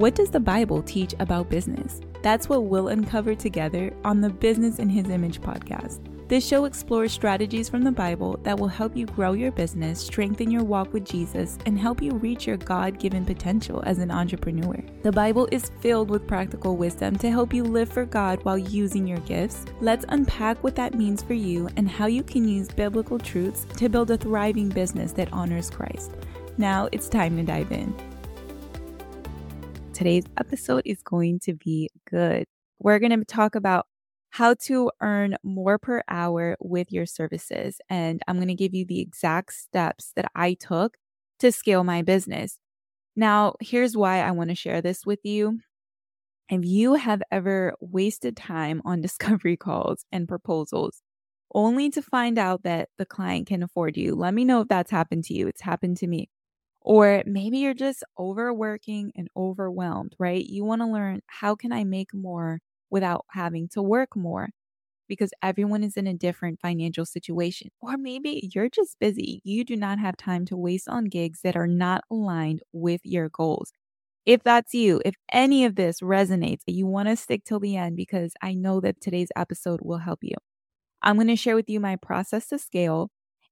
What does the Bible teach about business? That's what we'll uncover together on the Business in His Image podcast. This show explores strategies from the Bible that will help you grow your business, strengthen your walk with Jesus, and help you reach your God given potential as an entrepreneur. The Bible is filled with practical wisdom to help you live for God while using your gifts. Let's unpack what that means for you and how you can use biblical truths to build a thriving business that honors Christ. Now it's time to dive in. Today's episode is going to be good. We're going to talk about how to earn more per hour with your services. And I'm going to give you the exact steps that I took to scale my business. Now, here's why I want to share this with you. If you have ever wasted time on discovery calls and proposals only to find out that the client can afford you, let me know if that's happened to you. It's happened to me. Or maybe you're just overworking and overwhelmed, right? You want to learn how can I make more without having to work more because everyone is in a different financial situation. Or maybe you're just busy. You do not have time to waste on gigs that are not aligned with your goals. If that's you, if any of this resonates, you want to stick till the end because I know that today's episode will help you. I'm going to share with you my process to scale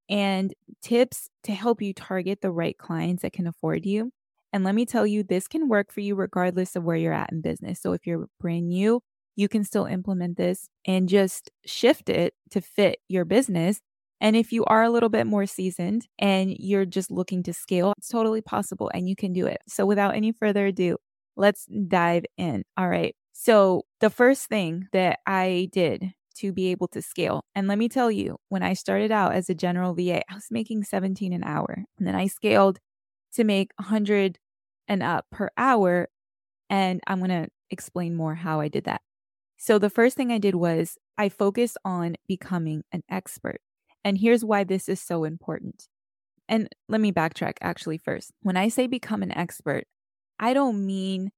and tips to help you target the right clients that can afford you. And let me tell you, this can work for you regardless of where you're at in business. So if you're brand new, you can still implement this and just shift it to fit your business. And if you are a little bit more seasoned and you're just looking to scale, it's totally possible and you can do it. So without any further ado, let's dive in. All right. So the first thing that I did to be able to scale. And let me tell you, when I started out as a general VA, I was making 17 an hour. And then I scaled to make 100 and up per hour. And I'm going to explain more how I did that. So the first thing I did was I focused on becoming an expert. And here's why this is so important. And let me backtrack actually first. When I say become an expert, I don't mean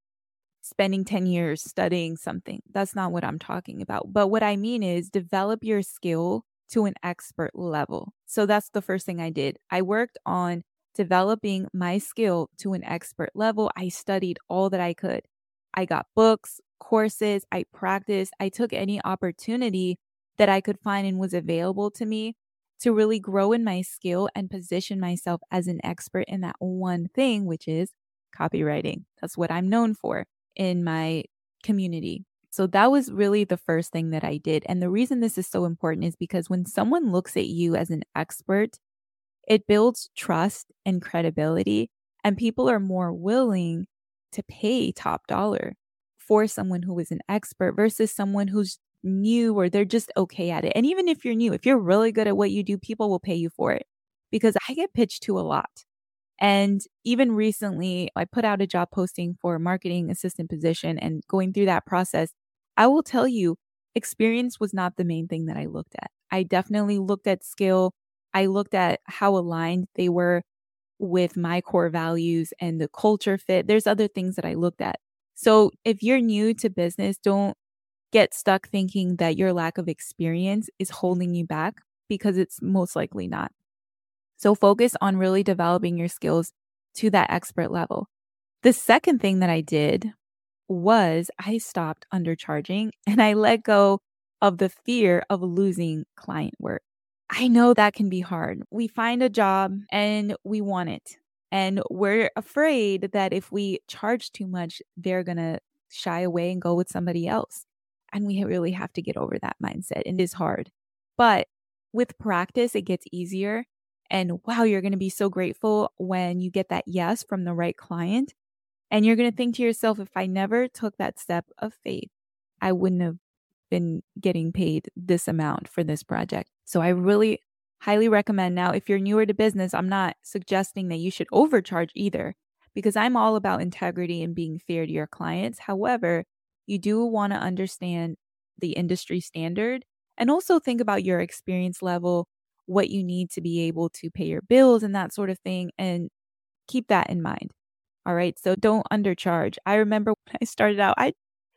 spending 10 years studying something. That's not what I'm talking about. But what I mean is develop your skill to an expert level. So that's the first thing I did. I worked on developing my skill to an expert level. I studied all that I could. I got books, courses, I practiced, I took any opportunity that I could find and was available to me to really grow in my skill and position myself as an expert in that one thing, which is copywriting. That's what I'm known for in my community. So that was really the first thing that I did. And the reason this is so important is because when someone looks at you as an expert, it builds trust and credibility, and people are more willing to pay top dollar for someone who is an expert versus someone who's new or they're just okay at it. And even if you're new, if you're really good at what you do, people will pay you for it because I get pitched to a lot. And even recently, I put out a job posting for a marketing assistant position and going through that process. I will tell you, experience was not the main thing that I looked at. I definitely looked at skill. I looked at how aligned they were with my core values and the culture fit. There's other things that I looked at. So if you're new to business, don't get stuck thinking that your lack of experience is holding you back because it's most likely not. So focus on really developing your skills to that expert level. The second thing that I did was I stopped undercharging and I let go of the fear of losing client work. I know that can be hard. We find a job and we want it. And we're afraid that if we charge too much, they're going to shy away and go with somebody else. And we really have to get over that mindset. It is hard. But with practice, it gets easier. And wow, you're going to be so grateful when you get that yes from the right client. And you're going to think to yourself, if I never took that step of faith, I wouldn't have been getting paid this amount for this project. So I really highly recommend. Now, if you're newer to business, I'm not suggesting that you should overcharge either because I'm all about integrity and being fair to your clients. However, you do want to understand the industry standard and also think about your experience level, what you need to be able to pay your bills and that sort of thing, and keep that in mind. All right. So don't undercharge. I remember when I started out, I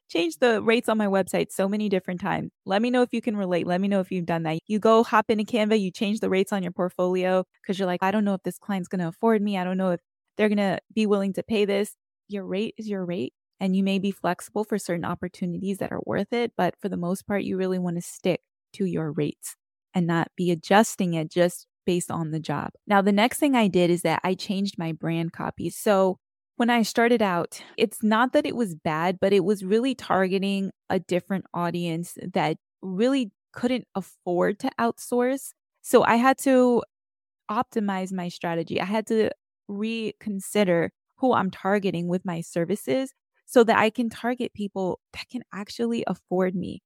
changed the rates on my website so many different times. Let me know if you can relate. Let me know if you've done that. You go hop into Canva, you change the rates on your portfolio because you're like, I don't know if this client's going to afford me. I don't know if they're going to be willing to pay this. Your rate is your rate. And you may be flexible for certain opportunities that are worth it, but for the most part, you really want to stick to your rates and not be adjusting it just based on the job. Now, the next thing I did is that I changed my brand copy. So when I started out, it's not that it was bad, but it was really targeting a different audience that really couldn't afford to outsource. So I had to optimize my strategy. I had to reconsider who I'm targeting with my services so that I can target people that can actually afford me.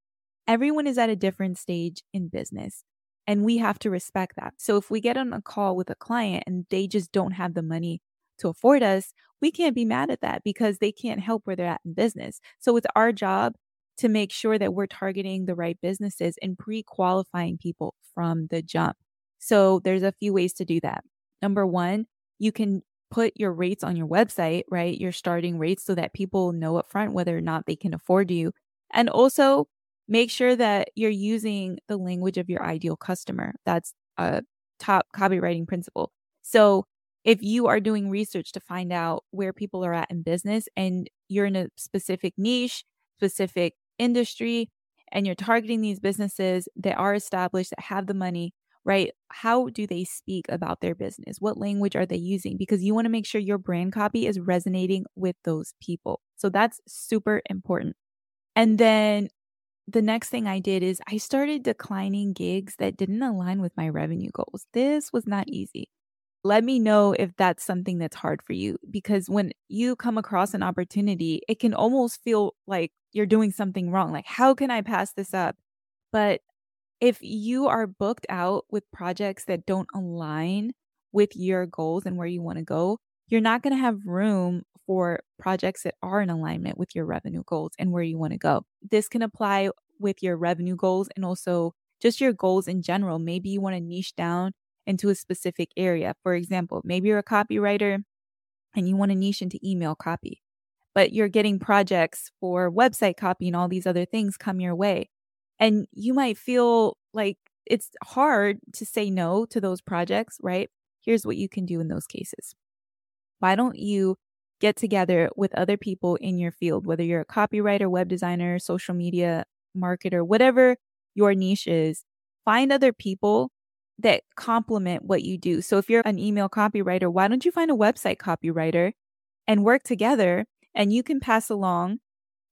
Everyone is at a different stage in business. And we have to respect that. So if we get on a call with a client and they just don't have the money to afford us, we can't be mad at that because they can't help where they're at in business. So it's our job to make sure that we're targeting the right businesses and pre qualifying people from the jump. So there's a few ways to do that. Number one, you can put your rates on your website, right? Your starting rates so that people know upfront whether or not they can afford you. And also make sure that you're using the language of your ideal customer. That's a top copywriting principle. So if you are doing research to find out where people are at in business and you're in a specific niche, specific industry, and you're targeting these businesses that are established, that have the money, right? How do they speak about their business? What language are they using? Because you want to make sure your brand copy is resonating with those people. So that's super important. And then the next thing I did is I started declining gigs that didn't align with my revenue goals. This was not easy. Let me know if that's something that's hard for you because when you come across an opportunity, it can almost feel like you're doing something wrong. Like, how can I pass this up? But if you are booked out with projects that don't align with your goals and where you want to go, you're not going to have room for projects that are in alignment with your revenue goals and where you want to go. This can apply with your revenue goals and also just your goals in general. Maybe you want to niche down into a specific area. For example, maybe you're a copywriter and you want to niche into email copy, but you're getting projects for website copy and all these other things come your way. And you might feel like it's hard to say no to those projects, right? Here's what you can do in those cases. Why don't you get together with other people in your field, whether you're a copywriter, web designer, social media marketer, whatever your niche is, find other people that complement what you do. So if you're an email copywriter, why don't you find a website copywriter and work together and you can pass along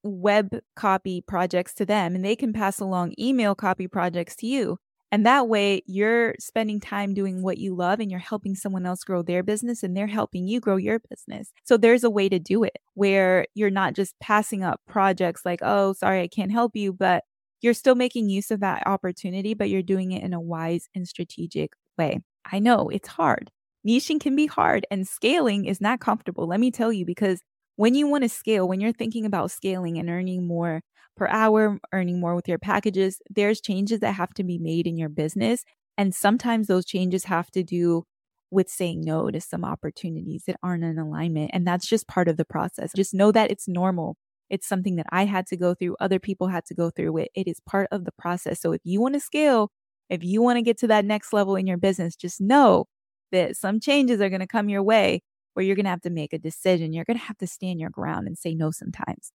web copy projects to them and they can pass along email copy projects to you. And that way you're spending time doing what you love and you're helping someone else grow their business and they're helping you grow your business. So there's a way to do it where you're not just passing up projects like, oh, sorry, I can't help you, but you're still making use of that opportunity, but you're doing it in a wise and strategic way. I know it's hard. Niching can be hard and scaling is not comfortable. Let me tell you, because when you want to scale, when you're thinking about scaling and earning more per hour, earning more with your packages, there's changes that have to be made in your business. And sometimes those changes have to do with saying no to some opportunities that aren't in alignment. And that's just part of the process. Just know that it's normal. It's something that I had to go through, other people had to go through it. It is part of the process. So if you want to scale, if you want to get to that next level in your business, just know that some changes are going to come your way where you're going to have to make a decision. You're going to have to stand your ground and say no sometimes.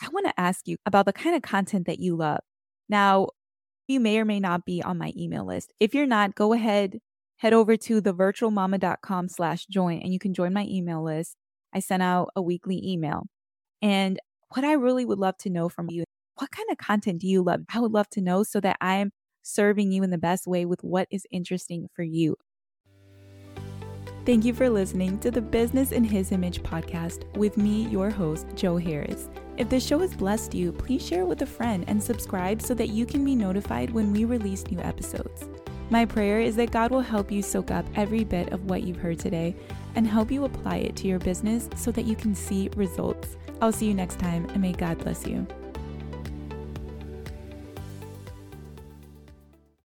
I want to ask you about the kind of content that you love. Now, you may or may not be on my email list. If you're not, go ahead, head over to thevirtualmama.com slash join and you can join my email list. I send out a weekly email. And what I really would love to know from you, what kind of content do you love? I would love to know so that I'm serving you in the best way with what is interesting for you. Thank you for listening to the Business in His Image podcast with me, your host, Jo Harris. If this show has blessed you, please share it with a friend and subscribe so that you can be notified when we release new episodes. My prayer is that God will help you soak up every bit of what you've heard today and help you apply it to your business so that you can see results. I'll see you next time and may God bless you.